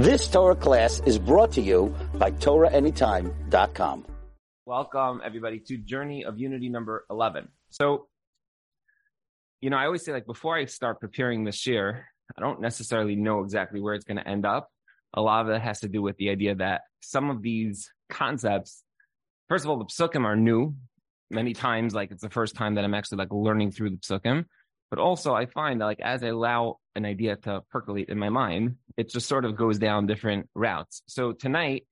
This Torah class is brought to you by TorahAnytime.com. Welcome everybody to Journey of Unity number 11. So, you know, I always say like before I start preparing this year, I don't necessarily know exactly where it's going to end up. A lot of it has to do with the idea that some of these concepts, first of all, the psukim are new. Many times, like it's the first time that I'm actually like learning through the psukim. But also, I find that like as I allow an idea to percolate in my mind, it just sort of goes down different routes. So tonight,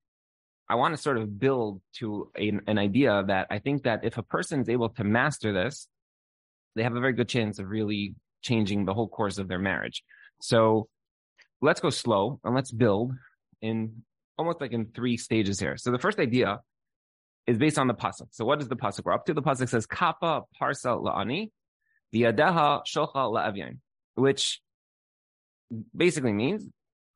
I want to sort of build to a, an idea that I think that if a person is able to master this, they have a very good chance of really changing the whole course of their marriage. So let's go slow and let's build in almost like in three stages here. So the first idea is based on the pasuk. So what is the pasuk? We're up to the pasuk says kappa parsa la'ani V'yadeha shocha la'avyain, which basically means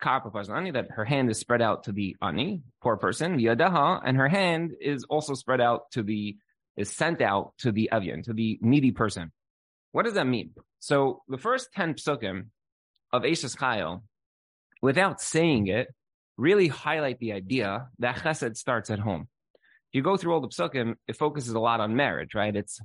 that her hand is spread out to the ani, poor person, v'yadeha, and her hand is also spread out to the is sent out to the avyan, to the needy person. What does that mean? So the first ten psukim of Eishes Chayil, without saying it, really highlight the idea that chesed starts at home you go through all the psukim, it focuses a lot on marriage, right? It's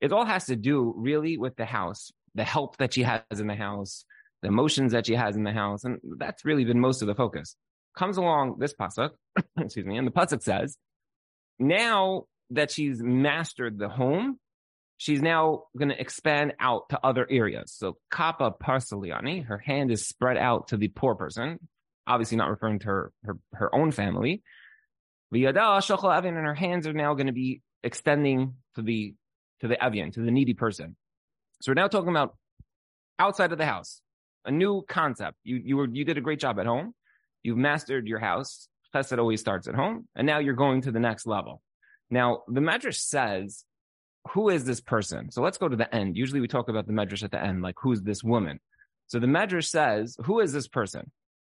it all has to do really with the house, the help that she has in the house, the emotions that she has in the house, and that's really been most of the focus. Comes along this pasuk, excuse me, and the pasuk says, now that she's mastered the home, she's now going to expand out to other areas. So kappa parsaliani, her hand is spread out to the poor person obviously not referring to her her, her own family. And her hands are now going to be extending to the to the avian, to the needy person. So we're now talking about outside of the house, a new concept. You you were you did a great job at home. You've mastered your house. Chesed always starts at home, and now you're going to the next level. Now the Medrash says, "Who is this person?" So let's go to the end. Usually we talk about the Medrash at the end, like who's this woman. So the Medrash says, "Who is this person?"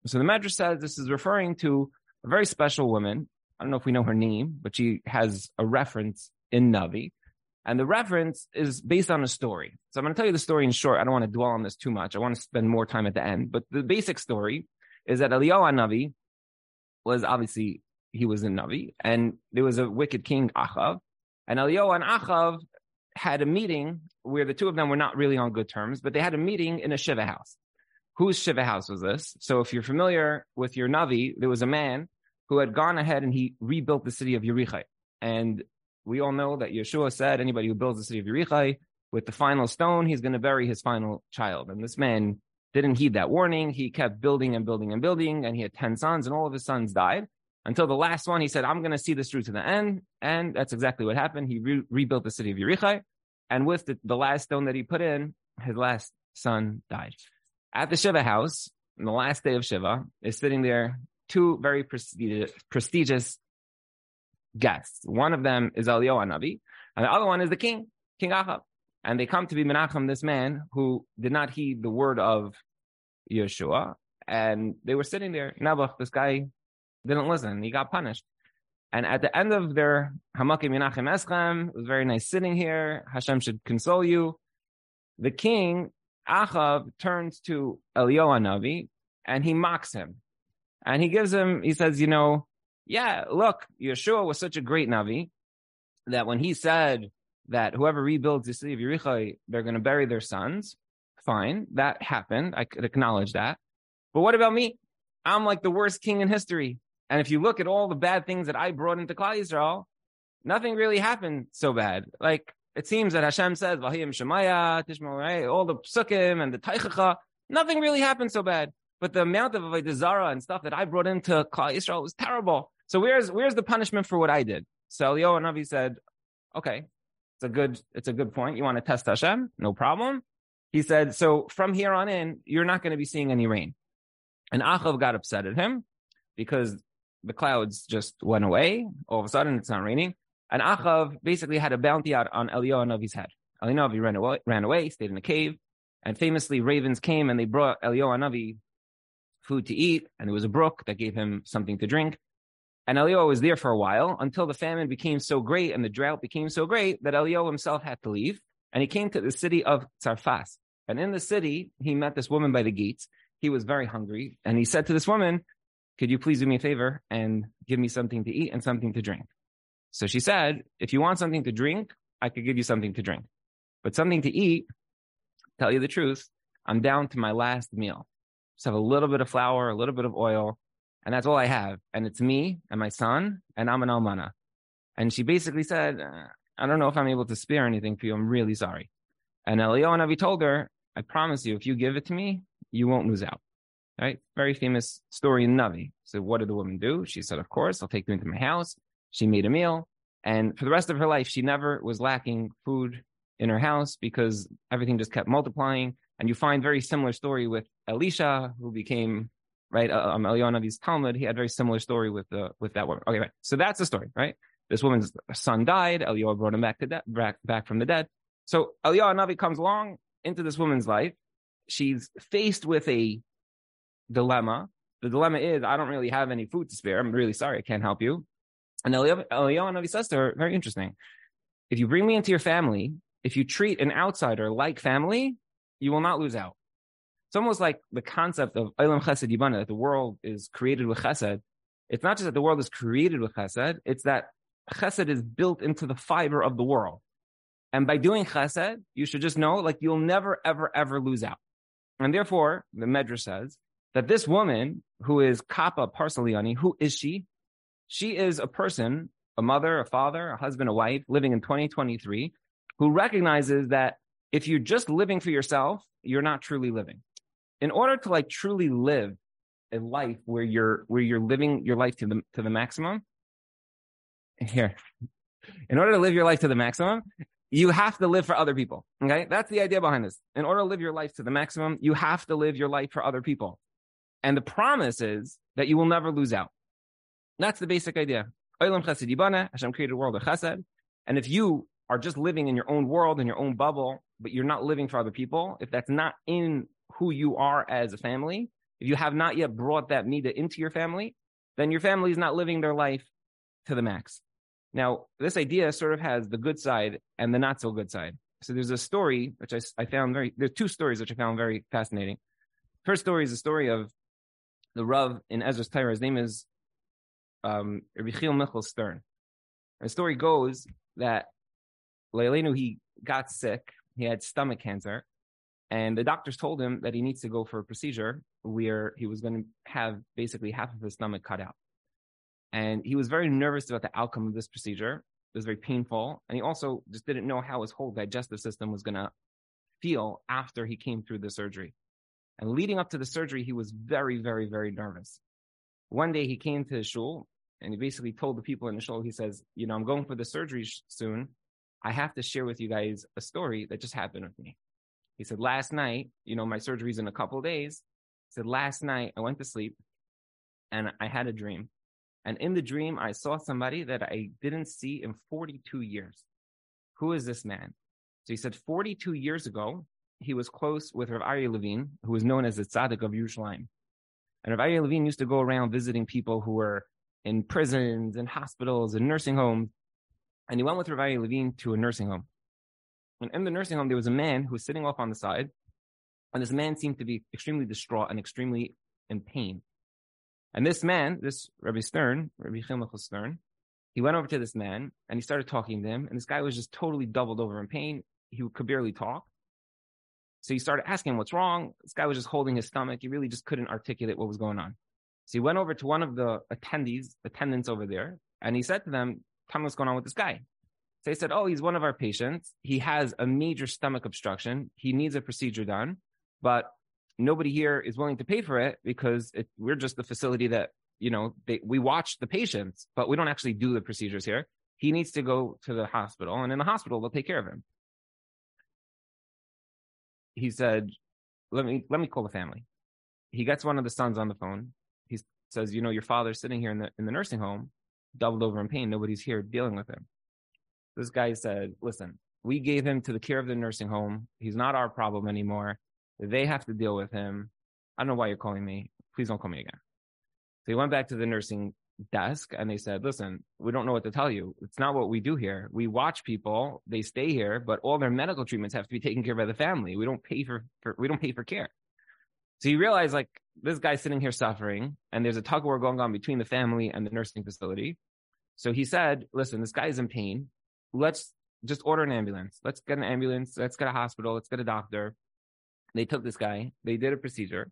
So the Medrash says this is referring to a very special woman. I don't know if we know her name, but she has a reference in Navi. And the reference is based on a story. So I'm going to tell you the story in short. I don't want to dwell on this too much. I want to spend more time at the end. But the basic story is that Eliyahu Navi was obviously, he was in Navi, and there was a wicked king, Achav. And Eliyahu and Achav had a meeting where the two of them were not really on good terms, but they had a meeting in a Shiva house whose Shiva house was this? So if you're familiar with your Navi, there was a man who had gone ahead and he rebuilt the city of Yerichai. And we all know that Yeshua said anybody who builds the city of Yerichai with the final stone, he's going to bury his final child. And this man didn't heed that warning. He kept building and building and building, and he had 10 sons, and all of his sons died. Until the last one, he said, I'm going to see this through to the end. And that's exactly what happened. He re- rebuilt the city of Yerichai. And with the, the last stone that he put in, his last son died. At the Shiva house, on the last day of Shiva, is sitting there two very prestigious, prestigious guests. One of them is Eliyahu Navi, and the other one is the king, King Ahab. And they come to be Menachem, this man who did not heed the word of Yeshua. And they were sitting there. Nabuch, this guy didn't listen. He got punished. And at the end of their Hamakim Menachem Eschem, it was very nice sitting here. Hashem should console you. The king Achav turns to Eliyahu Navi and he mocks him. And he gives him, he says, you know, yeah, look, Yeshua was such a great Navi that when he said that whoever rebuilds the city of Yericho, they're going to bury their sons. Fine, that happened. I could acknowledge that. But what about me? I'm like the worst king in history. And if you look at all the bad things that I brought into Klal Yisrael, nothing really happened so bad. Like it seems that Hashem says, Vahim Shemaya, Tishma, right? All the psukim and the taichacha, nothing really happened so bad. But the amount of Avodah Zara and stuff that I brought into Klal Yisrael was terrible. So where's where's the punishment for what I did? So Eliyahu Navi said, okay, it's a good it's a good point. You want to test Hashem? No problem. He said, so from here on in, you're not going to be seeing any rain. And Achav got upset at him because the clouds just went away. All of a sudden, it's not raining. And Achav basically had a bounty out on Navi's head. Eliyahu ran away, ran away, stayed in a cave, and famously ravens came and they brought Navi food to eat, and there was a brook that gave him something to drink. And Eliyahu was there for a while until the famine became so great and the drought became so great that Eliyahu himself had to leave. And he came to the city of Tsarfas. And in the city, he met this woman by the gates. He was very hungry. And he said to this woman, Could you please do me a favor and give me something to eat and something to drink? So she said, If you want something to drink, I could give you something to drink. But something to eat, tell you the truth, I'm down to my last meal. Just have a little bit of flour, a little bit of oil, and that's all I have. And it's me and my son, and I'm an almana. And she basically said, uh, I don't know if I'm able to spare anything for you. I'm really sorry. And Eliyahu Navi told her, I promise you, if you give it to me, you won't lose out. Right? Very famous story in Navi. So what did the woman do? She said, of course, I'll take you into my house. She made a meal. And for the rest of her life, she never was lacking food in her house because everything just kept multiplying. And you find very similar story with Elisha, who became right uh, um, Eliyahu Navi's Talmid. He had very similar story with the with that woman. Okay, right. So that's the story, right? This woman's son died. Eliyahu brought him back to de- back, back from the dead. So Eliyahu Navi comes along into this woman's life. She's faced with a dilemma. The dilemma is, I don't really have any food to spare. I'm really sorry. I can't help you. And Eliyahu Navi says to her, very interesting. If you bring me into your family, if you treat an outsider like family, you will not lose out. It's almost like the concept of Olam Chesed Yibana, that the world is created with Chesed. It's not just that the world is created with Chesed, it's that Chesed is built into the fiber of the world. And by doing Chesed, you should just know, like, you'll never, ever, ever lose out. And therefore, the Medrash says that this woman who is Kappa Parsaliani, who is she? She is a person, a mother, a father, a husband, a wife, living in 2023, who recognizes that if you're just living for yourself, you're not truly living. In order to like truly live a life where you're where you're living your life to the to the maximum, here, in order to live your life to the maximum, you have to live for other people. Okay, that's the idea behind this. In order to live your life to the maximum, you have to live your life for other people, and the promise is that you will never lose out. That's the basic idea. Hashem created a world of chesed, and if you are just living in your own world, in your own bubble, but you're not living for other people, if that's not in who you are as a family, if you have not yet brought that mida into your family, then your family is not living their life to the max. Now, this idea sort of has the good side and the not so good side. So there's a story which I, I found very, there's two stories which I found very fascinating. First story is the story of the Rav in Ezras Torah. His name is um, Rabbi Michel Stern. The story goes that Leilenu, he got sick. He had stomach cancer. And the doctors told him that he needs to go for a procedure where he was going to have basically half of his stomach cut out. And he was very nervous about the outcome of this procedure. It was very painful. And he also just didn't know how his whole digestive system was going to feel after he came through the surgery. And leading up to the surgery, he was very, very, very nervous. One day he came to his shul and he basically told the people in the shul, he says, you know, I'm going for the surgery sh- soon. I have to share with you guys a story that just happened with me. He said, last night, you know, my surgery's in a couple days. He said, last night I went to sleep and I had a dream. And in the dream, I saw somebody that I didn't see in 42 years. Who is this man? So he said, 42 years ago, he was close with Rav Aryeh Levine, who was known as the Tzaddik of Yerushalayim. And Rav Levine used to go around visiting people who were in prisons and hospitals and nursing homes. And he went with Rav Levine to a nursing home. And in the nursing home, there was a man who was sitting off on the side. And this man seemed to be extremely distraught and extremely in pain. And this man, this Rabbi Stern, Rabbi Yechiel Michel Stern, he went over to this man and he started talking to him. And this guy was just totally doubled over in pain. He could barely talk. So he started asking what's wrong. This guy was just holding his stomach. He really just couldn't articulate what was going on. So he went over to one of the attendees, attendants over there, and he said to them, Tell me what's going on with this guy. So they said, Oh, he's one of our patients. He has a major stomach obstruction. He needs a procedure done, but nobody here is willing to pay for it because it, we're just the facility that, you know, they, we watch the patients, but we don't actually do the procedures here. He needs to go to the hospital, and in the hospital, they'll take care of him. He said, let me, let me call the family. He gets one of the sons on the phone. He says, you know, your father's sitting here in the, in the nursing home, doubled over in pain. Nobody's here dealing with him. This guy said, listen, we gave him to the care of the nursing home. He's not our problem anymore. They have to deal with him. I don't know why you're calling me. Please don't call me again. So he went back to the nursing desk and they said, listen, we don't know what to tell you. It's not what we do here. We watch people, they stay here, but all their medical treatments have to be taken care of by the family. We don't pay for, for we don't pay for care. So you realize like this guy's sitting here suffering and there's a tug of war going on between the family and the nursing facility. So he said, listen, this guy is in pain. Let's just order an ambulance. Let's get an ambulance. Let's get a hospital. Let's get a doctor. They took this guy. They did a procedure.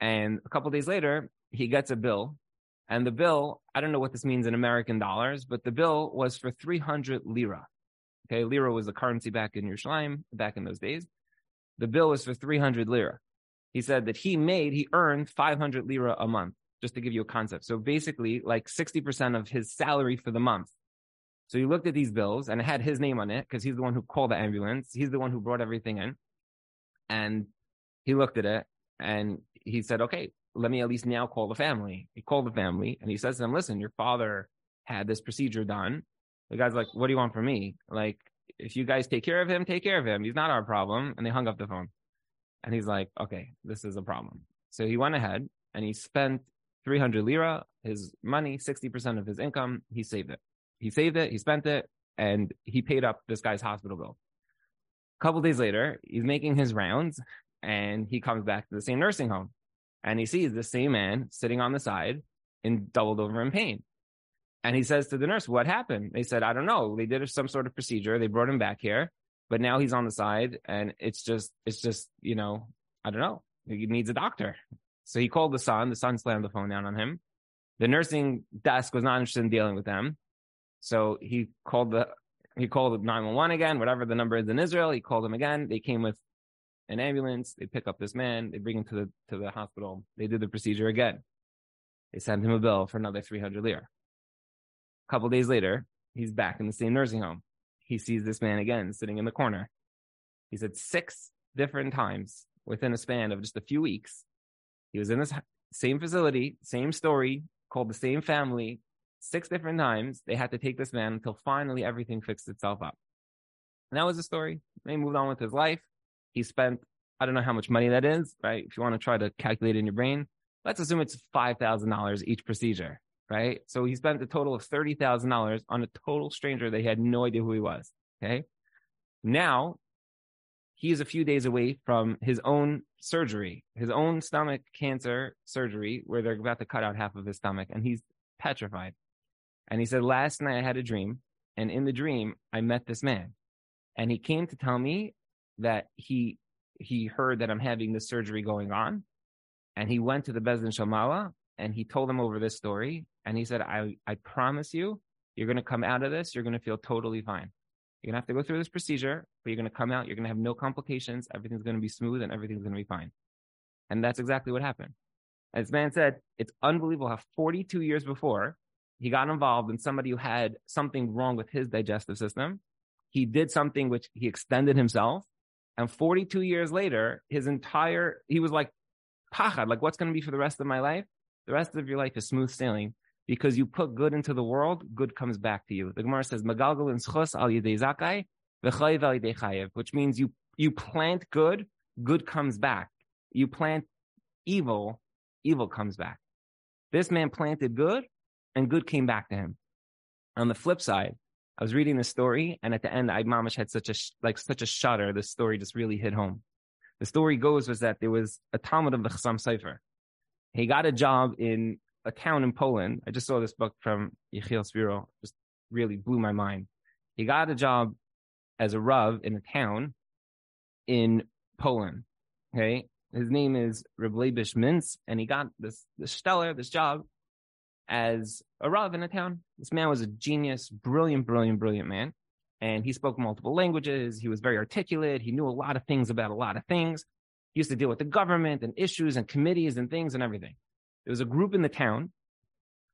And a couple days later, he gets a bill. And the bill, I don't know what this means in American dollars, but the bill was for 300 lira. Okay. Lira was the currency back in Yerushalayim back in those days. The bill was for 300 lira. He said that he made, he earned 500 lira a month, just to give you a concept. So basically, like 60% of his salary for the month. So he looked at these bills and it had his name on it because he's the one who called the ambulance. He's the one who brought everything in. And he looked at it and he said, okay, let me at least now call the family. He called the family and he says to them, listen, your father had this procedure done. The guy's like, what do you want from me? Like, if you guys take care of him, take care of him. He's not our problem. And they hung up the phone. And he's like, okay, this is a problem. So he went ahead and he spent 300 lira, his money, 60% of his income. He saved it. He saved it. He spent it and he paid up this guy's hospital bill. A couple days later, he's making his rounds and he comes back to the same nursing home and he sees the same man sitting on the side in doubled over in pain. And he says to the nurse, what happened? They said, I don't know. They did some sort of procedure. They brought him back here, but now he's on the side and it's just, it's just, you know, I don't know. He needs a doctor. So he called the son. The son slammed the phone down on him. The nursing desk was not interested in dealing with them. So he called the, he called 911 again, whatever the number is in Israel. He called them again. They came with an ambulance. They pick up this man. They bring him to the to the hospital. They do the procedure again. They send him a bill for another 300 lira. A couple days later, he's back in the same nursing home. He sees this man again sitting in the corner. He said six different times within a span of just a few weeks. He was in this same facility, same story, called the same family, six different times. They had to take this man until finally everything fixed itself up. And that was the story. He moved on with his life. He spent, I don't know how much money that is, right? If you want to try to calculate in your brain, let's assume it's $5,000 each procedure, right? So he spent a total of $30,000 on a total stranger that he had no idea who he was. Okay. Now he is a few days away from his own surgery, his own stomach cancer surgery, where they're about to cut out half of his stomach, and he's petrified. And he said, Last night I had a dream, and in the dream, I met this man. And he came to tell me that he he heard that I'm having this surgery going on, and he went to the Beis Din and he told them over this story, and he said, "I I promise you, you're going to come out of this. You're going to feel totally fine. You're going to have to go through this procedure, but you're going to come out. You're going to have no complications. Everything's going to be smooth, and everything's going to be fine." And that's exactly what happened. As man said, it's unbelievable how 42 years before he got involved in somebody who had something wrong with his digestive system. He did something which he extended himself and 42 years later, his entire, he was like, pachad, like what's going to be for the rest of my life? The rest of your life is smooth sailing because you put good into the world, good comes back to you. The Gemara says, Magalgal in schos al zakai, which means you, you plant good, good comes back. You plant evil, evil comes back. This man planted good and good came back to him. On the flip side, I was reading the story, and at the end, I mamish had such a like such a shudder. The story just really hit home. The story goes was that there was a Talmid of the Chassam Sofer. He got a job in a town in Poland. I just saw this book from Yechiel Spero, just really blew my mind. He got a job as a Rav in a town in Poland. Okay. His name is Reb Leibish Mintz, and he got this, this stellar, this job as a Rav in a town. This man was a genius, brilliant, brilliant, brilliant man. And he spoke multiple languages. He was very articulate. He knew a lot of things about a lot of things. He used to deal with the government and issues and committees and things and everything. There was a group in the town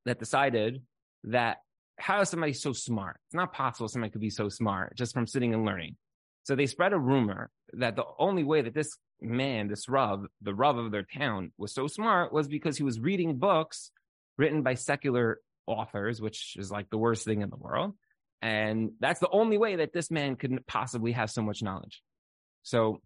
that decided that how is somebody so smart? It's not possible somebody could be so smart just from sitting and learning. So they spread a rumor that the only way that this man, this Rav, the Rav of their town, was so smart was because he was reading books written by secular authors, which is like the worst thing in the world. And that's the only way that this man could possibly have so much knowledge. So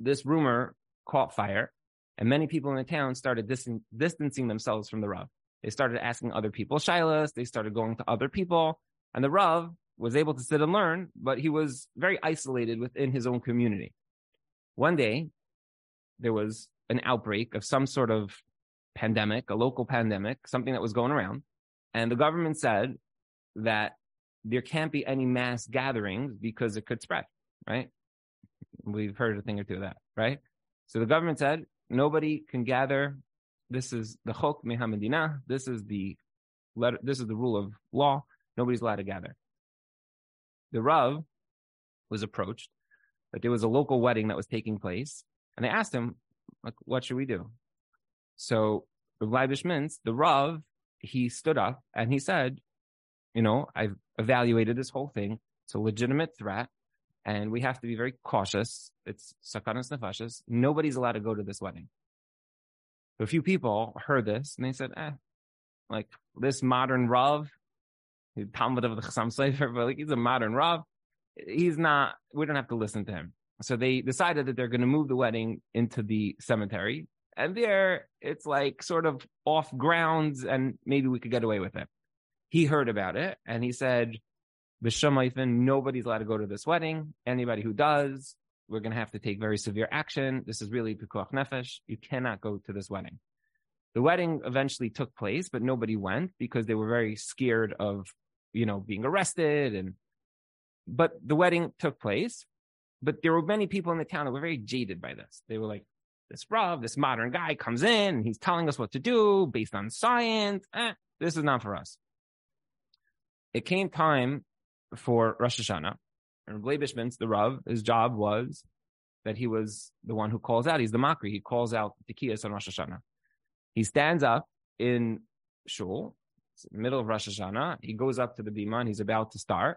this rumor caught fire, and many people in the town started dis- distancing themselves from the Rav. They started asking other people shilas. They started going to other people. And the Rav was able to sit and learn, but he was very isolated within his own community. One day, there was an outbreak of some sort of pandemic, a local pandemic, something that was going around. And the government said that there can't be any mass gatherings because it could spread, right? We've heard a thing or two of that, right? So the government said nobody can gather. This is the chok mehamedina. This is the letter. This is the rule of law. Nobody's allowed to gather. The Rav was approached that there was a local wedding that was taking place, and they asked him, like, what should we do? So Rabbi Mintz, the Rav, he stood up and he said, you know, I've evaluated this whole thing. It's a legitimate threat and we have to be very cautious. It's sakanas nefashos. Nobody's allowed to go to this wedding. A few people heard this and they said, eh, like this modern Rav, the Talmid of the Chassam Sofer, but like he's a modern Rav. He's not, we don't have to listen to him. So they decided that they're going to move the wedding into the cemetery. And there it's like sort of off grounds and maybe we could get away with it. He heard about it and he said, B'Shemaithin, nobody's allowed to go to this wedding. Anybody who does, we're going to have to take very severe action. This is really pikuach nefesh. You cannot go to this wedding. The wedding eventually took place, but nobody went because they were very scared of, you know, being arrested. And, but the wedding took place. But there were many people in the town that were very jaded by this. They were like, this Rav, this modern guy comes in and he's telling us what to do based on science. Eh, this is not for us. It came time for Rosh Hashanah. And Rabbi the Rav, his job was that he was the one who calls out. He's the Makri. He calls out the Kiyas on Rosh Hashanah. He stands up in Shul, middle of Rosh Hashanah. He goes up to the Bima and he's about to start.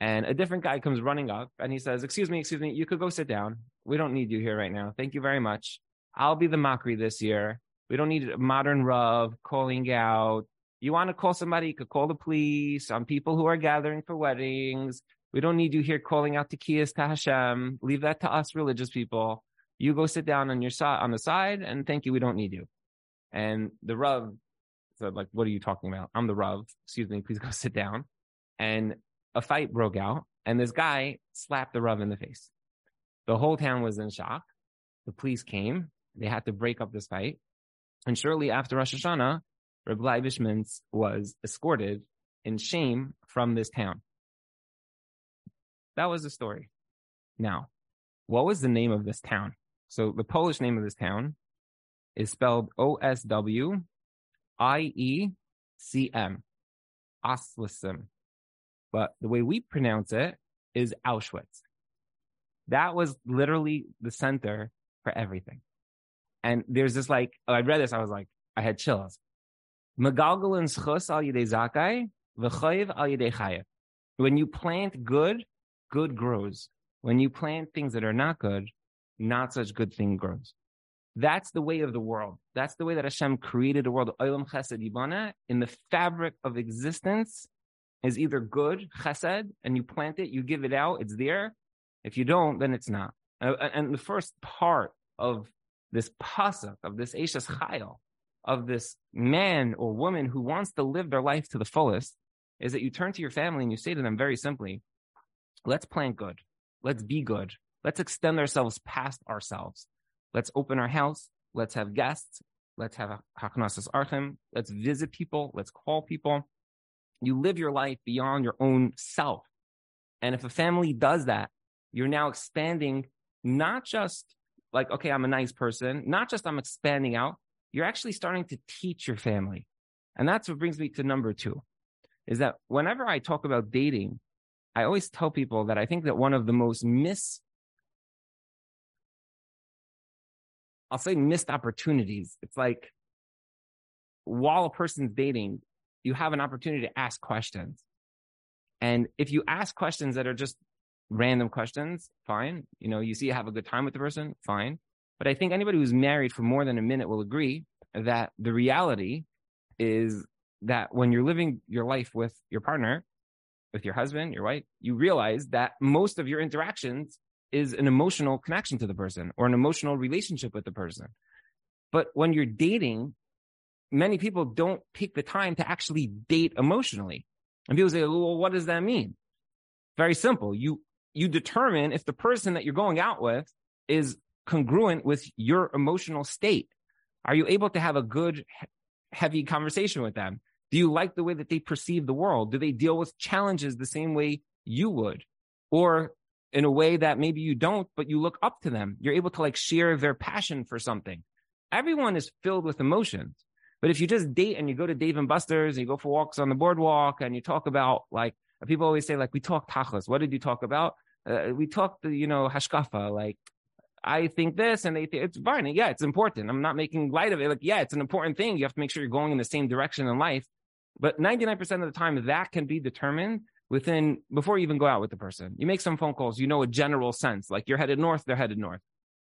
And a different guy comes running up and he says, Excuse me, excuse me, you could go sit down. We don't need you here right now. Thank you very much. I'll be the makri this year. We don't need a modern Rav calling out you want to call somebody, you could call the police on people who are gathering for weddings. We don't need you here calling out to to Hashem. Leave that to us religious people. You go sit down on your side on the side and thank you. We don't need you. And the Rav said, like, what are you talking about? I'm the Rav. Excuse me, please go sit down. And a fight broke out and this guy slapped the Rav in the face. The whole town was in shock. The police came. They had to break up this fight. And shortly after Rosh Hashanah, Reb Leibish Mintz was escorted in shame from this town. That was the story. Now, what was the name of this town? So the Polish name of this town is spelled O S W I E C M, Oslicim. But the way we pronounce it is Auschwitz. That was literally the center for everything. And there's this like, oh, I read this, I was like, I had chills. Megalgalin al al. When you plant good, good grows. When you plant things that are not good, not such good thing grows. That's the way of the world. That's the way that Hashem created the world. Chesed in the fabric of existence, is either good, chesed, and you plant it, you give it out, it's there. If you don't, then it's not. Uh, and the first part of this pasuk, of this Eishes Chayil, of this man or woman who wants to live their life to the fullest is that you turn to your family and you say to them very simply, let's plan good. Let's be good. Let's extend ourselves past ourselves. Let's open our house. Let's have guests. Let's have haknasas archim. Let's visit people. Let's call people. You live your life beyond your own self. And if a family does that, you're now expanding not just like, okay, I'm a nice person, not just I'm expanding out, you're actually starting to teach your family. And that's what brings me to number two is that whenever I talk about dating, I always tell people that I think that one of the most miss, I'll say missed opportunities. It's like while a person's dating, you have an opportunity to ask questions. And if you ask questions that are just random questions, fine. You know, you see have a good time with the person, fine. But I think anybody who's married for more than a minute will agree that the reality is that when you're living your life with your partner, with your husband, your wife, you realize that most of your interactions is an emotional connection to the person or an emotional relationship with the person. But when you're dating, many people don't take the time to actually date emotionally. And people say, well, what does that mean? Very simple. You, you determine if the person that you're going out with is congruent with your emotional state. Are you able to have a good, heavy conversation with them? Do you like the way that they perceive the world? Do they deal with challenges the same way you would? Or in a way that maybe you don't, but you look up to them. You're able to like share their passion for something. Everyone is filled with emotions. But if you just date and you go to Dave and Buster's and you go for walks on the boardwalk and you talk about like people always say like we talk tachlis. What did you talk about? Uh, we talked, you know, hashkafa. Like I think this, and they think it's fine. Yeah, it's important. I'm not making light of it. Like yeah, it's an important thing. You have to make sure you're going in the same direction in life. But 99% of the time, that can be determined within before you even go out with the person. You make some phone calls. You know a general sense. Like you're headed north, they're headed north.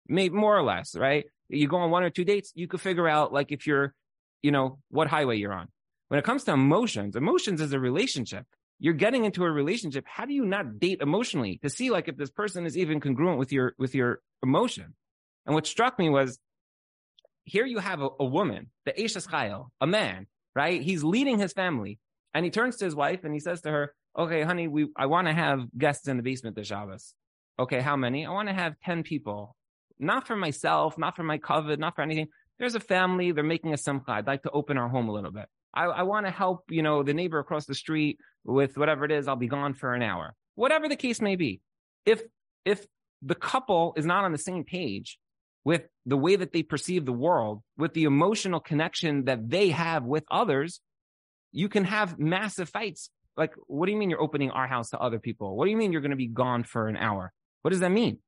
Maybe more or less, right? You go on one or two dates, you could figure out like if you're you know, what highway you're on. When it comes to emotions, emotions is a relationship. You're getting into a relationship. How do you not date emotionally to see like if this person is even congruent with your with your emotion? And what struck me was here you have a, a woman, the Eshes Chayil, a man, right? He's leading his family. And he turns to his wife and he says to her, Okay, honey, we I want to have guests in the basement this Shabbos. Okay, how many? I want to have 10 people. Not for myself, not for my covet, not for anything there's a family, they're making a simcha. I'd like to open our home a little bit. I, I want to help, you know, the neighbor across the street with whatever it is. I'll be gone for an hour. Whatever the case may be. If, if the couple is not on the same page with the way that they perceive the world, with the emotional connection that they have with others, you can have massive fights. Like, what do you mean you're opening our house to other people? What do you mean you're going to be gone for an hour? What does that mean?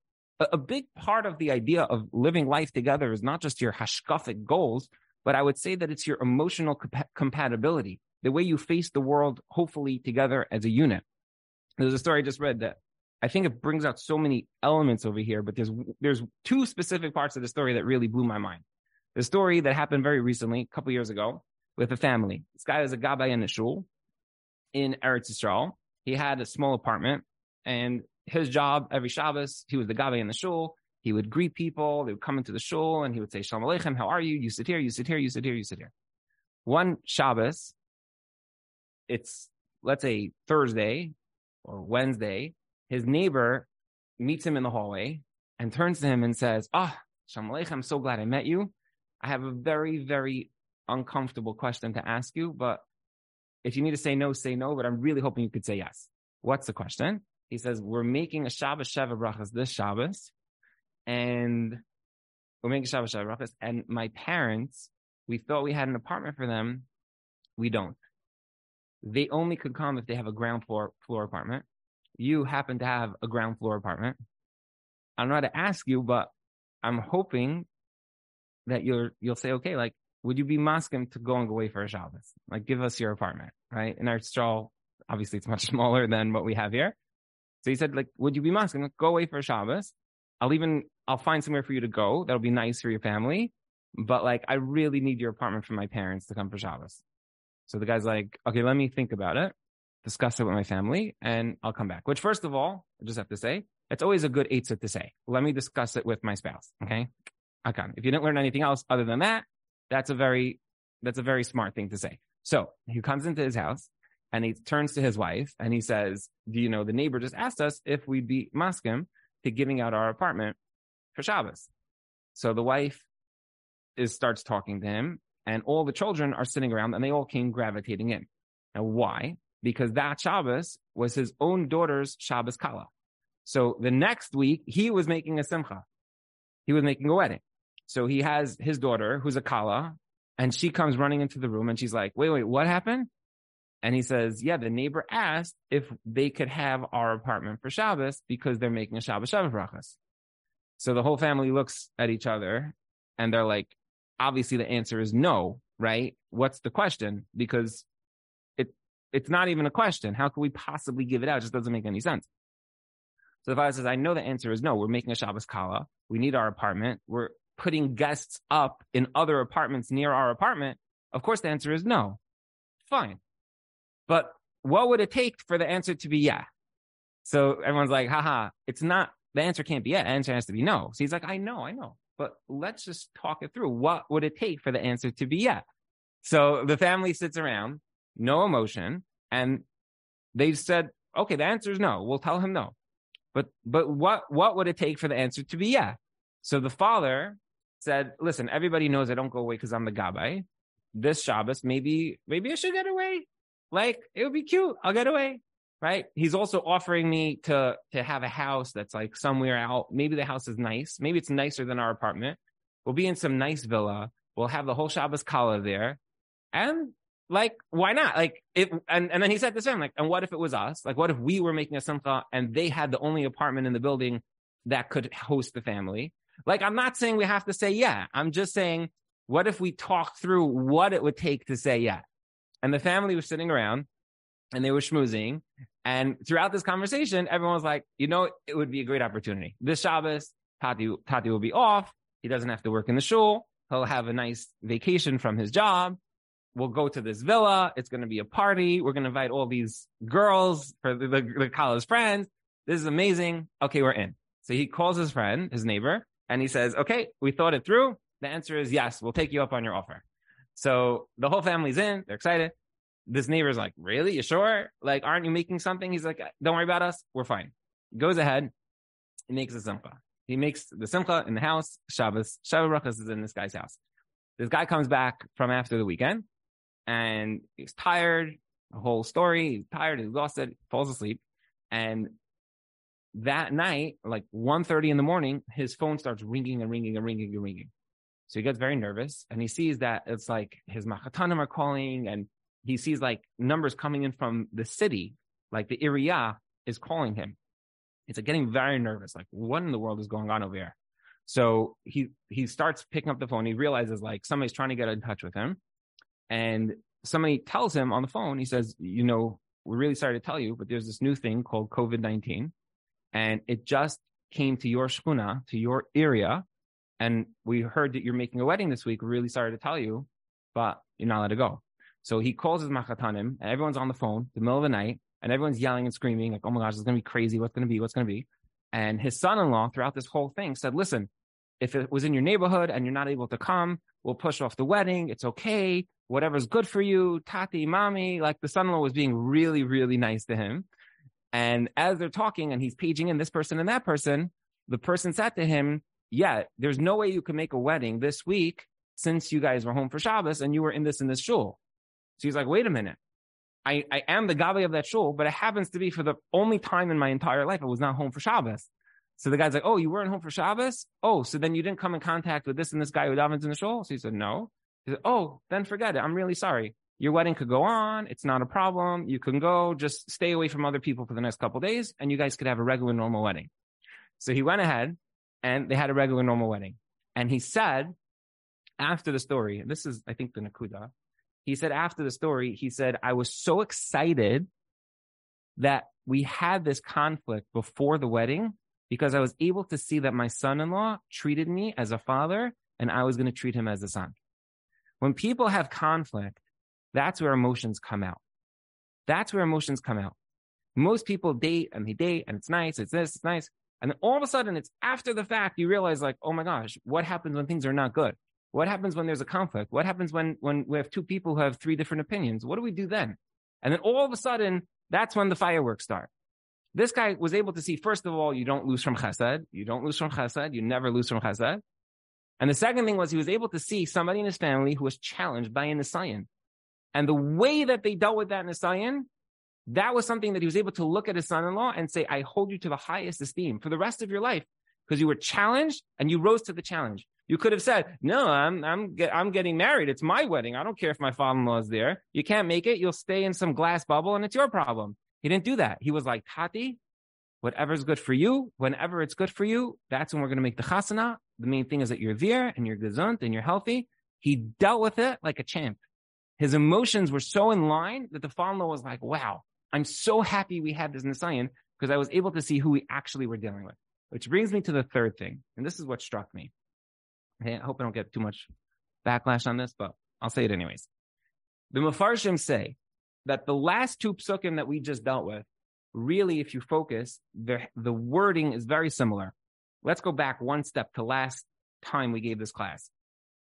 a big part of the idea of living life together is not just your hashkafic goals, but I would say that it's your emotional comp- compatibility, the way you face the world, hopefully together as a unit. There's a story I just read that I think it brings out so many elements over here, but there's there's two specific parts of the story that really blew my mind. The story that happened very recently, a couple years ago, with a family. This guy was a gabbai in the shul in Eretz Yisrael. He had a small apartment, and his job every Shabbos, he was the gabbai in the shul. He would greet people. They would come into the shul and he would say, Shalom Aleichem, how are you? You sit here, you sit here, you sit here, you sit here. One Shabbos, it's, let's say Thursday or Wednesday, his neighbor meets him in the hallway and turns to him and says, Ah, oh, Shalom Aleichem, I'm so glad I met you. I have a very, very uncomfortable question to ask you, but if you need to say no, say no, but I'm really hoping you could say yes. What's the question? He says, We're making a Shabbos Sheva Brachas this Shabbos, and. And my parents, we thought we had an apartment for them. We don't. They only could come if they have a ground floor floor apartment. You happen to have a ground floor apartment. I don't know how to ask you, but I'm hoping that you'll you'll say, okay, like, would you be maskim to go and go away for a Shabbos? Like, give us your apartment, right? In our straw, obviously, it's much smaller than what we have here. So he said, like, would you be maskim? Go away for Shabbos. I'll even, I'll find somewhere for you to go. That'll be nice for your family. But like, I really need your apartment for my parents to come for Shabbos. So the guy's like, okay, let me think about it, discuss it with my family, and I'll come back. Which, first of all, I just have to say, it's always a good eitzah to say. Let me discuss it with my spouse. Okay. Okay. If you didn't learn anything else other than that, that's a very, that's a very smart thing to say. So he comes into his house and he turns to his wife and he says, Do you know, the neighbor just asked us if we'd be maskim to giving out our apartment for Shabbos. So the wife is starts talking to him, and all the children are sitting around and they all came gravitating in. Now, why? Because that Shabbos was his own daughter's Shabbos Kala. So the next week, he was making a simcha. He was making a wedding. So he has his daughter, who's a Kala, and she comes running into the room and she's like, wait, wait, what happened? And he says, yeah, the neighbor asked if they could have our apartment for Shabbos because they're making a Shabbos Shabbos brachas. So the whole family looks at each other and they're like, obviously the answer is no, right? What's the question? Because it, it's not even a question. How could we possibly give it out? It just doesn't make any sense. So the father says, I know the answer is no. We're making a Shabbos Kala. We need our apartment. We're putting guests up in other apartments near our apartment. Of course, the answer is no. Fine. But what would it take for the answer to be yeah? So everyone's like, haha, it's not, the answer can't be yeah. The answer has to be no. So he's like, I know, I know. But let's just talk it through. What would it take for the answer to be yeah? So the family sits around, no emotion, and they said, okay, the answer is no. We'll tell him no. But but what what would it take for the answer to be yeah? So the father said, listen, everybody knows I don't go away because I'm the gabbai. This Shabbos, maybe maybe I should get away. Like it would be cute. I'll get away. Right. He's also offering me to to have a house that's like somewhere out. Maybe the house is nice. Maybe it's nicer than our apartment. We'll be in some nice villa. We'll have the whole Shabbos Kala there. And like, why not? Like, it, and, and then he said this to like, and what if it was us? Like, what if we were making a simcha and they had the only apartment in the building that could host the family? Like, I'm not saying we have to say yeah. I'm just saying, what if we talk through what it would take to say yeah? And the family was sitting around and they were schmoozing. And throughout this conversation, everyone was like, you know, it would be a great opportunity. This Shabbos, Tati, Tati will be off. He doesn't have to work in the shul. He'll have a nice vacation from his job we'll go to this villa. It's going to be a party. We're going to invite all these girls for the, the, the college friends. This is amazing. Okay, we're in. So he calls his friend, his neighbor, and he says, okay, we thought it through. The answer is yes, we'll take you up on your offer. So the whole family's in. They're excited. This neighbor's like, really? You sure? Like, aren't you making something? He's like, don't worry about us. We're fine. Goes ahead. He makes a simcha. He makes the simcha in the house. Shabbos. Shabbos Brachas is in this guy's house. This guy comes back from after the weekend and he's tired. The whole story. He's tired, he's exhausted, falls asleep. And that night, like 1.30 in the morning, his phone starts ringing and ringing and ringing and ringing. So he gets very nervous and he sees that it's like his machatanim are calling and he sees like numbers coming in from the city, like the area is calling him. He's like getting very nervous. Like, what in the world is going on over here? So he he starts picking up the phone. He realizes like somebody's trying to get in touch with him. And somebody tells him on the phone, he says, you know, we're really sorry to tell you, but there's this new thing called COVID 19, and it just came to your shkuna, to your area. And we heard that you're making a wedding this week. We're really sorry to tell you, but you're not allowed to go. So he calls his machatanim, and everyone's on the phone, the middle of the night, and everyone's yelling and screaming, like, oh my gosh, it's going to be crazy. What's going to be? What's going to be? And his son in law, throughout this whole thing, said, listen, if it was in your neighborhood and you're not able to come, we'll push off the wedding. It's okay whatever's good for you, tati, mommy. Like the son-in-law was being really, really nice to him. And as they're talking and he's paging in this person and that person, the person said to him, yeah, there's no way you can make a wedding this week since you guys were home for Shabbos and you were in this in this shul. So he's like, wait a minute. I, I am the gabbai of that shul, but it happens to be for the only time in my entire life I was not home for Shabbos. So the guy's like, oh, you weren't home for Shabbos? Oh, so then you didn't come in contact with this and this guy who davens in the shul? So he said, no. He said, oh, then forget it. I'm really sorry. Your wedding could go on. It's not a problem. You can go. Just stay away from other people for the next couple days, and you guys could have a regular, normal wedding. So he went ahead, and they had a regular, normal wedding. And he said, after the story, this is, I think, the Nakuda. He said after the story, he said, I was so excited that we had this conflict before the wedding because I was able to see that my son-in-law treated me as a father and I was going to treat him as a son. When people have conflict, that's where emotions come out. That's where emotions come out. Most people date and they date and it's nice, it's this, it's nice. And then all of a sudden, it's after the fact you realize, like, oh my gosh, what happens when things are not good? What happens when there's a conflict? What happens when when we have two people who have three different opinions? What do we do then? And then all of a sudden, that's when the fireworks start. This guy was able to see, first of all, you don't lose from chesed. You don't lose from chesed. You never lose from chesed. And the second thing was he was able to see somebody in his family who was challenged by an Nisayan. And the way that they dealt with that Nisayan, that was something that he was able to look at his son-in-law and say, I hold you to the highest esteem for the rest of your life because you were challenged and you rose to the challenge. You could have said, no, I'm, I'm, I'm getting married. It's my wedding. I don't care if my father-in-law is there. You can't make it. You'll stay in some glass bubble and it's your problem. He didn't do that. He was like, Tati, whatever's good for you, whenever it's good for you, that's when we're going to make the chasana. The main thing is that you're there and you're gesund and you're healthy. He dealt with it like a champ. His emotions were so in line that the father in law was like, wow, I'm so happy we had this Nisayan because I was able to see who we actually were dealing with. Which brings me to the third thing. And this is what struck me. I hope I don't get too much backlash on this, but I'll say it anyways. The Mefarshim say that the last two psukim that we just dealt with, really, if you focus, the, the wording is very similar. Let's go back one step to last time we gave this class.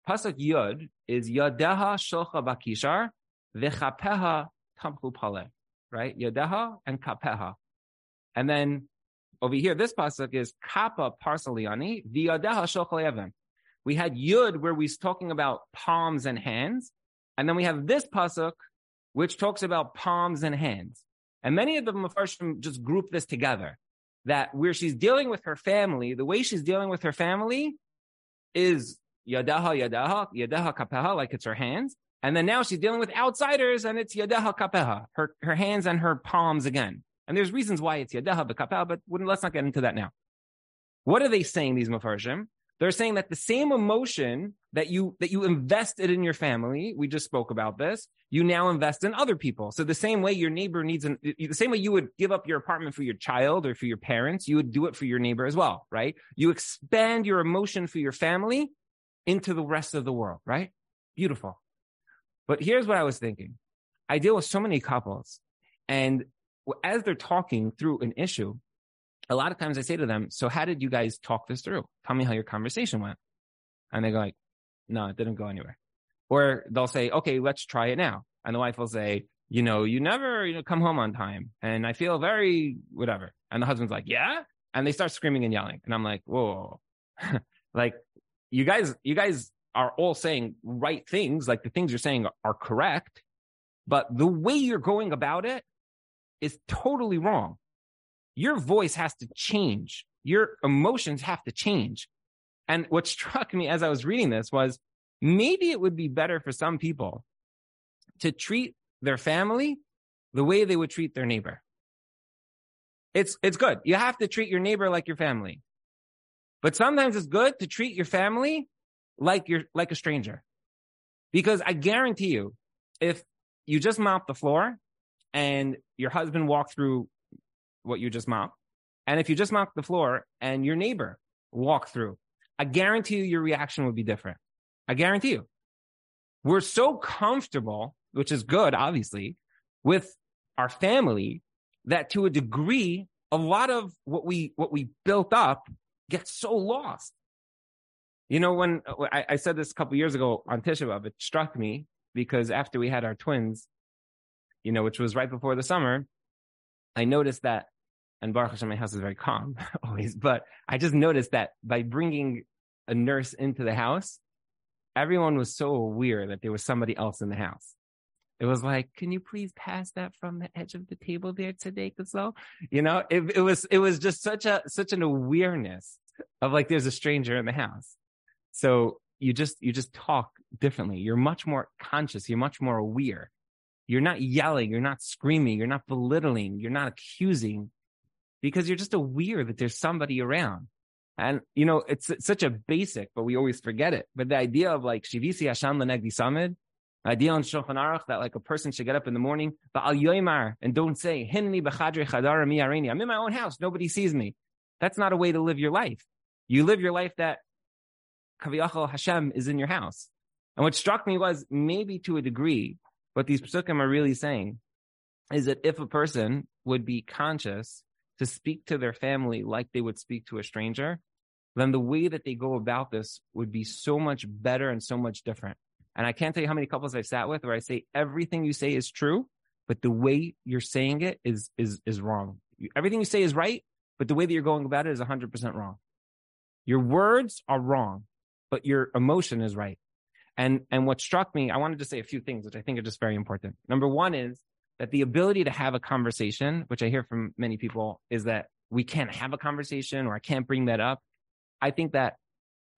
Pasuk Yud is Yadeha Shulcha Bakishar V'chapeha Tamchu Pale, right? Yadeha and Kapeha. And then over here, this pasuk is Kappa Parsaliani V'yadeha Evan. We had Yud where we're talking about palms and hands. And then we have this pasuk, which talks about palms and hands. And many of the Mepharshim just group this together. That where she's dealing with her family, the way she's dealing with her family is yadaha yadaha, yadaha kapeha, like it's her hands. And then now she's dealing with outsiders and it's yadaha kapeha, her, her hands and her palms again. And there's reasons why it's yadaha kapeha, but let's not get into that now. What are they saying, these Mepharshim? They're saying that the same emotion that you that you invested in your family, we just spoke about this, you now invest in other people. So the same way your neighbor needs an the same way you would give up your apartment for your child or for your parents, you would do it for your neighbor as well, right? You expand your emotion for your family into the rest of the world, right? Beautiful. But here's what I was thinking. I deal with so many couples and as they're talking through an issue, a lot of times I say to them, so how did you guys talk this through? Tell me how your conversation went. And they go like, no, it didn't go anywhere. Or they'll say, okay, let's try it now. And the wife will say, you know, you never, you know, come home on time. And I feel very whatever. And the husband's like, yeah. And they start screaming and yelling. And I'm like, whoa, like you guys, you guys are all saying right things. Like the things you're saying are correct, but the way you're going about it is totally wrong your voice has to change. Your emotions have to change. And what struck me as I was reading this was maybe it would be better for some people to treat their family the way they would treat their neighbor. It's, it's good. You have to treat your neighbor like your family. But sometimes it's good to treat your family like you're, like a stranger. Because I guarantee you, if you just mop the floor and your husband walked through what you just mopped. And if you just mop the floor and your neighbor walked through, I guarantee you your reaction would be different. I guarantee you. We're so comfortable, which is good, obviously, with our family that to a degree, a lot of what we, what we built up gets so lost. You know, when uh, I, I said this a couple years ago on Tisha B'Av, it struck me because after we had our twins, you know, which was right before the summer, I noticed that, and Baruch Hashem, my house is very calm always, but I just noticed that by bringing a nurse into the house, everyone was so aware that there was somebody else in the house. It was like, can you please pass that from the edge of the table there today, so You know, it, it was, it was just such a, such an awareness of like, there's a stranger in the house. So you just, you just talk differently. You're much more conscious. You're much more aware. You're not yelling, you're not screaming, you're not belittling, you're not accusing because you're just aware that there's somebody around. And, you know, it's, it's such a basic, but we always forget it. But the idea of like, Shivisi Hashem Lenegdi Samid, idea on Shulchan Aruch that like a person should get up in the morning, but al yoimar and don't say, Hinni B'chadri Chadara Mi I'm in my own house. Nobody sees me. That's not a way to live your life. You live your life that Kaviyachal Hashem is in your house. And what struck me was maybe to a degree, what these psukim are really saying is that if a person would be conscious to speak to their family like they would speak to a stranger, then the way that they go about this would be so much better and so much different. And I can't tell you how many couples I've sat with where I say everything you say is true, but the way you're saying it is is is wrong. Everything you say is right, but the way that you're going about it is 100% wrong. Your words are wrong, but your emotion is right. And, and what struck me, I wanted to say a few things, which I think are just very important. Number one is that the ability to have a conversation, which I hear from many people, is that we can't have a conversation or I can't bring that up. I think that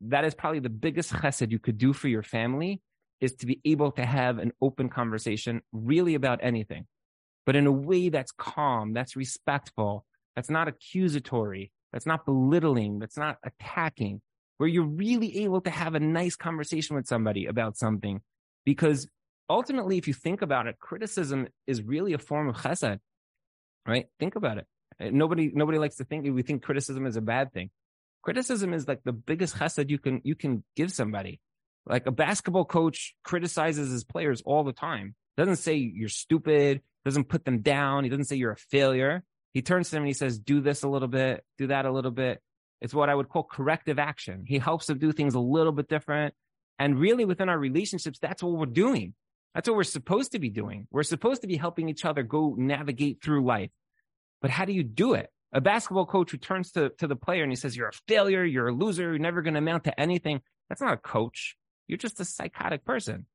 that is probably the biggest chesed you could do for your family is to be able to have an open conversation really about anything, but in a way that's calm, that's respectful, that's not accusatory, that's not belittling, that's not attacking, where you're really able to have a nice conversation with somebody about something. Because ultimately, if you think about it, criticism is really a form of chesed, right? Think about it. Uh, nobody, nobody likes to think we think criticism is a bad thing. Criticism is like the biggest chesed you can, you can give somebody. Like a basketball coach criticizes his players all the time. Doesn't say you're stupid, doesn't put them down. He doesn't say you're a failure. He turns to them and he says, do this a little bit, do that a little bit. It's what I would call corrective action. He helps them do things a little bit different. And really within our relationships, that's what we're doing. That's what we're supposed to be doing. We're supposed to be helping each other go navigate through life. But how do you do it? A basketball coach who turns to, to the player and he says, You're a failure, you're a loser, you're never going to amount to anything. That's not a coach. You're just a psychotic person.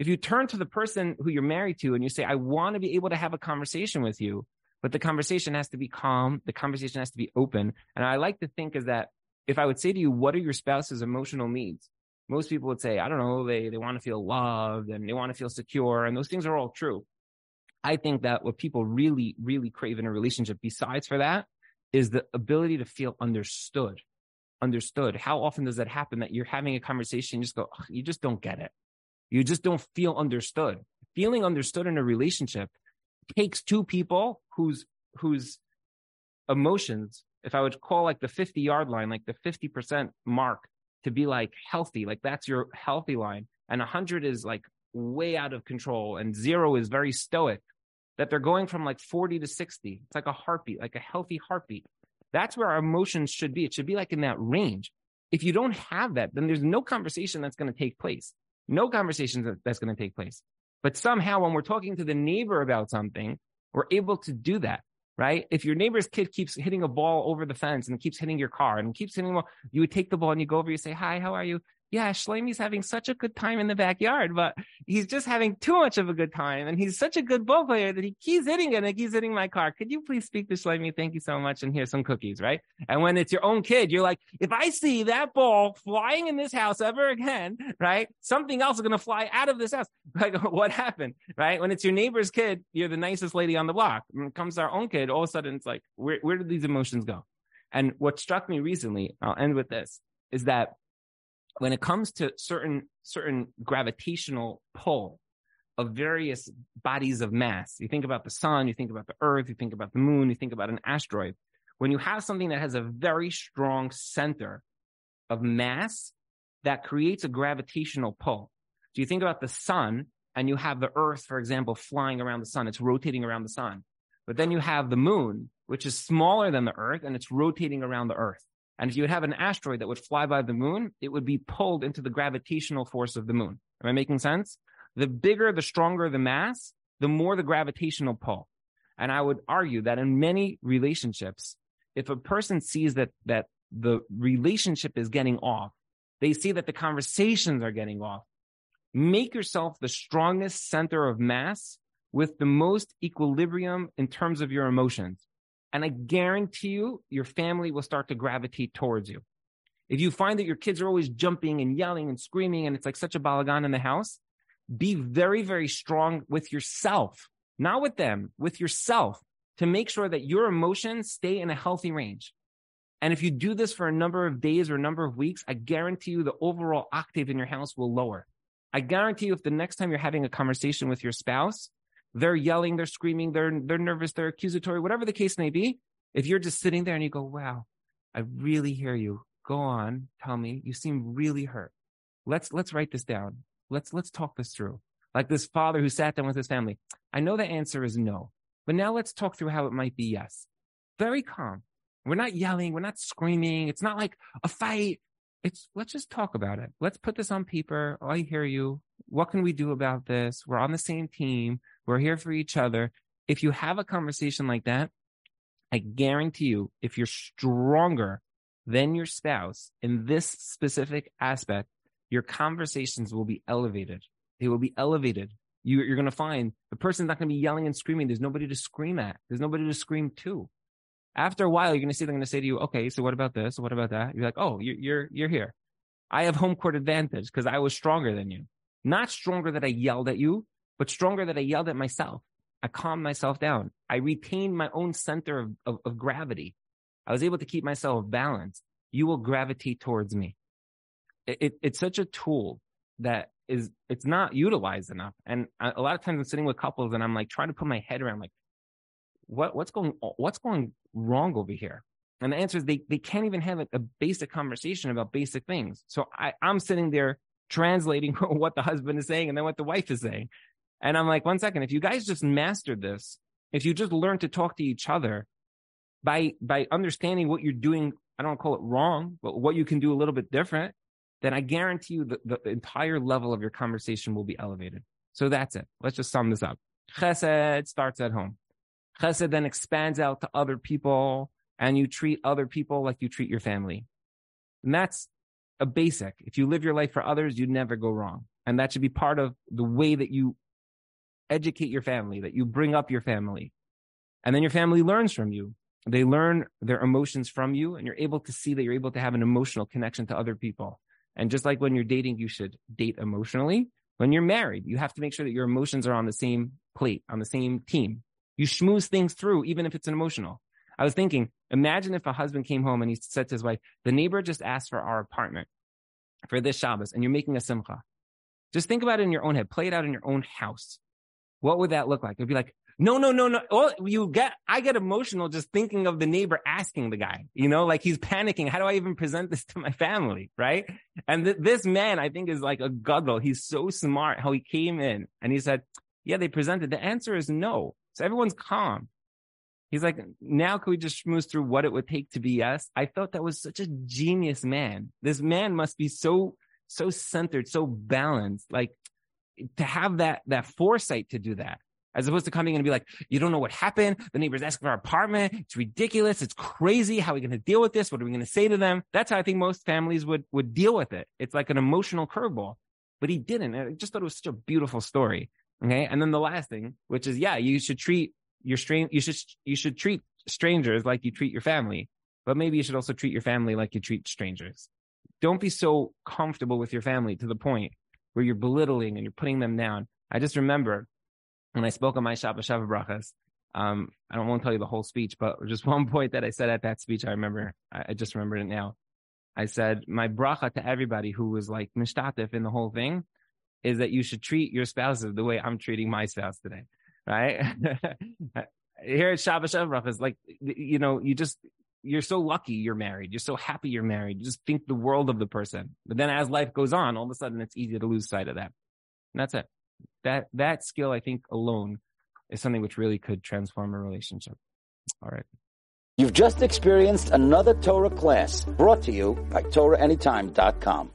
If you turn to the person who you're married to and you say, I want to be able to have a conversation with you, but the conversation has to be calm, the conversation has to be open. And I like to think is that if I would say to you, What are your spouse's emotional needs? Most people would say, I don't know, they, they want to feel loved and they want to feel secure. And those things are all true. I think that what people really, really crave in a relationship, besides for that, is the ability to feel understood. Understood. How often does that happen that you're having a conversation, you just go, you just don't get it. You just don't feel understood. Feeling understood in a relationship takes two people whose whose emotions, if I would call like the 50 yard line, like the 50% mark to be like healthy, like that's your healthy line. And 100 is like way out of control and zero is very stoic that they're going from like 40 to 60. It's like a heartbeat, like a healthy heartbeat. That's where our emotions should be. It should be like in that range. If you don't have that, then there's no conversation that's going to take place. No conversation that's going to take place. But somehow when we're talking to the neighbor about something, we're able to do that, right? If your neighbor's kid keeps hitting a ball over the fence and keeps hitting your car and keeps hitting, you would take the ball and you go over, you say, hi, how are you? Yeah, Shlomi's having such a good time in the backyard, but he's just having too much of a good time. And he's such a good ball player that he keeps hitting it and he keeps hitting my car. Could you please speak to Shlomi? Thank you so much. And here's some cookies, right? And when it's your own kid, you're like, if I see that ball flying in this house ever again, right? Something else is going to fly out of this house. Like, what happened, right? When it's your neighbor's kid, you're the nicest lady on the block. When it comes to our own kid, all of a sudden it's like, where, where did these emotions go? And what struck me recently, I'll end with this, is that when it comes to certain certain gravitational pull of various bodies of mass, you think about the sun, you think about the earth, you think about the moon, you think about an asteroid. When you have something that has a very strong center of mass, that creates a gravitational pull. So you think about the sun and you have the earth, for example, flying around the sun. It's rotating around the sun. But then you have the moon, which is smaller than the earth and it's rotating around the earth. And if you would have an asteroid that would fly by the moon, it would be pulled into the gravitational force of the moon. Am I making sense? The bigger, the stronger the mass, the more the gravitational pull. And I would argue that in many relationships, if a person sees that, that the relationship is getting off, they see that the conversations are getting off. Make yourself the strongest center of mass with the most equilibrium in terms of your emotions. And I guarantee you, your family will start to gravitate towards you. If you find that your kids are always jumping and yelling and screaming and it's like such a balagan in the house, be very, very strong with yourself, not with them, with yourself to make sure that your emotions stay in a healthy range. And if you do this for a number of days or a number of weeks, I guarantee you the overall octave in your house will lower. I guarantee you if the next time you're having a conversation with your spouse, they're yelling, they're screaming, they're they're nervous, they're accusatory, whatever the case may be. If you're just sitting there and you go, "Wow, I really hear you. Go on, tell me. You seem really hurt. Let's let's write this down. Let's let's talk this through." Like this father who sat down with his family. I know the answer is no, but now let's talk through how it might be yes. Very calm. We're not yelling. We're not screaming. It's not like a fight. It's let's just talk about it. Let's put this on paper. I hear you. What can we do about this? We're on the same team. We're here for each other. If you have a conversation like that, I guarantee you, if you're stronger than your spouse in this specific aspect, your conversations will be elevated. They will be elevated. You, are going to find the person's not going to be yelling and screaming. There's nobody to scream at. There's nobody to scream to. After a while, you're going to see they're going to say to you, "Okay, so what about this? What about that?" You're like, "Oh, you're you're, you're here. I have home court advantage because I was stronger than you. Not stronger that I yelled at you, but stronger that I yelled at myself. I calmed myself down. I retained my own center of, of, of gravity. I was able to keep myself balanced. You will gravitate towards me. It, it, it's such a tool that is, it's not utilized enough. And a lot of times I'm sitting with couples and I'm like trying to put my head around like, what, what's going, what's going wrong over here? And the answer is they, they can't even have a, a basic conversation about basic things. So I, I'm sitting there translating what the husband is saying and then what the wife is saying. And I'm like, one second, if you guys just mastered this, if you just learn to talk to each other by by understanding what you're doing, I don't call it wrong, but what you can do a little bit different, then I guarantee you that the entire level of your conversation will be elevated. So that's it. Let's just sum this up. Chesed starts at home. Chesed then expands out to other people and you treat other people like you treat your family. And that's a basic. If you live your life for others, you never go wrong. And that should be part of the way that you educate your family, that you bring up your family. And then your family learns from you. They learn their emotions from you, and you're able to see that you're able to have an emotional connection to other people. And just like when you're dating, you should date emotionally. When you're married, you have to make sure that your emotions are on the same plate, on the same team. You schmooze things through, even if it's an emotional. I was thinking, imagine if a husband came home and he said to his wife, the neighbor just asked for our apartment for this Shabbos and you're making a simcha. Just think about it in your own head. Play it out in your own house. What would that look like? It'd be like, no, no, no, no. Well, you get, I get emotional just thinking of the neighbor asking the guy, you know, like he's panicking. How do I even present this to my family? Right. And th- this man, I think is like a gadol. He's so smart how he came in and he said, yeah, they presented. The answer is no. So everyone's calm. He's like, now can we just schmooze through what it would take to be yes? I thought that was such a genius man. This man must be so, so centered, so balanced. Like to have that, that foresight to do that as opposed to coming in and be like, you don't know what happened. The neighbor's asking for our apartment. It's ridiculous. It's crazy. How are we going to deal with this? What are we going to say to them? That's how I think most families would, would deal with it. It's like an emotional curveball, but he didn't. I just thought it was such a beautiful story. Okay. And then the last thing, which is, yeah, you should treat your strange, you should, you should treat strangers like you treat your family, but maybe you should also treat your family like you treat strangers. Don't be so comfortable with your family to the point where you're belittling and you're putting them down. I just remember when I spoke on my Shabbat Sheva brachas, um, I don't want to tell you the whole speech, but just one point that I said at that speech, I remember, I, I just remembered it now. I said, my bracha to everybody who was like mishtatif in the whole thing is that you should treat your spouses the way I'm treating my spouse today. Right? Here at Shabbat Sheva brachas, like, you know, you just, you're so lucky you're married. You're so happy you're married. You just think the world of the person. But then as life goes on, all of a sudden it's easy to lose sight of that. And that's it that that skill, I think, alone is something which really could transform a relationship. All right. You've just experienced another Torah class brought to you by TorahAnytime.com.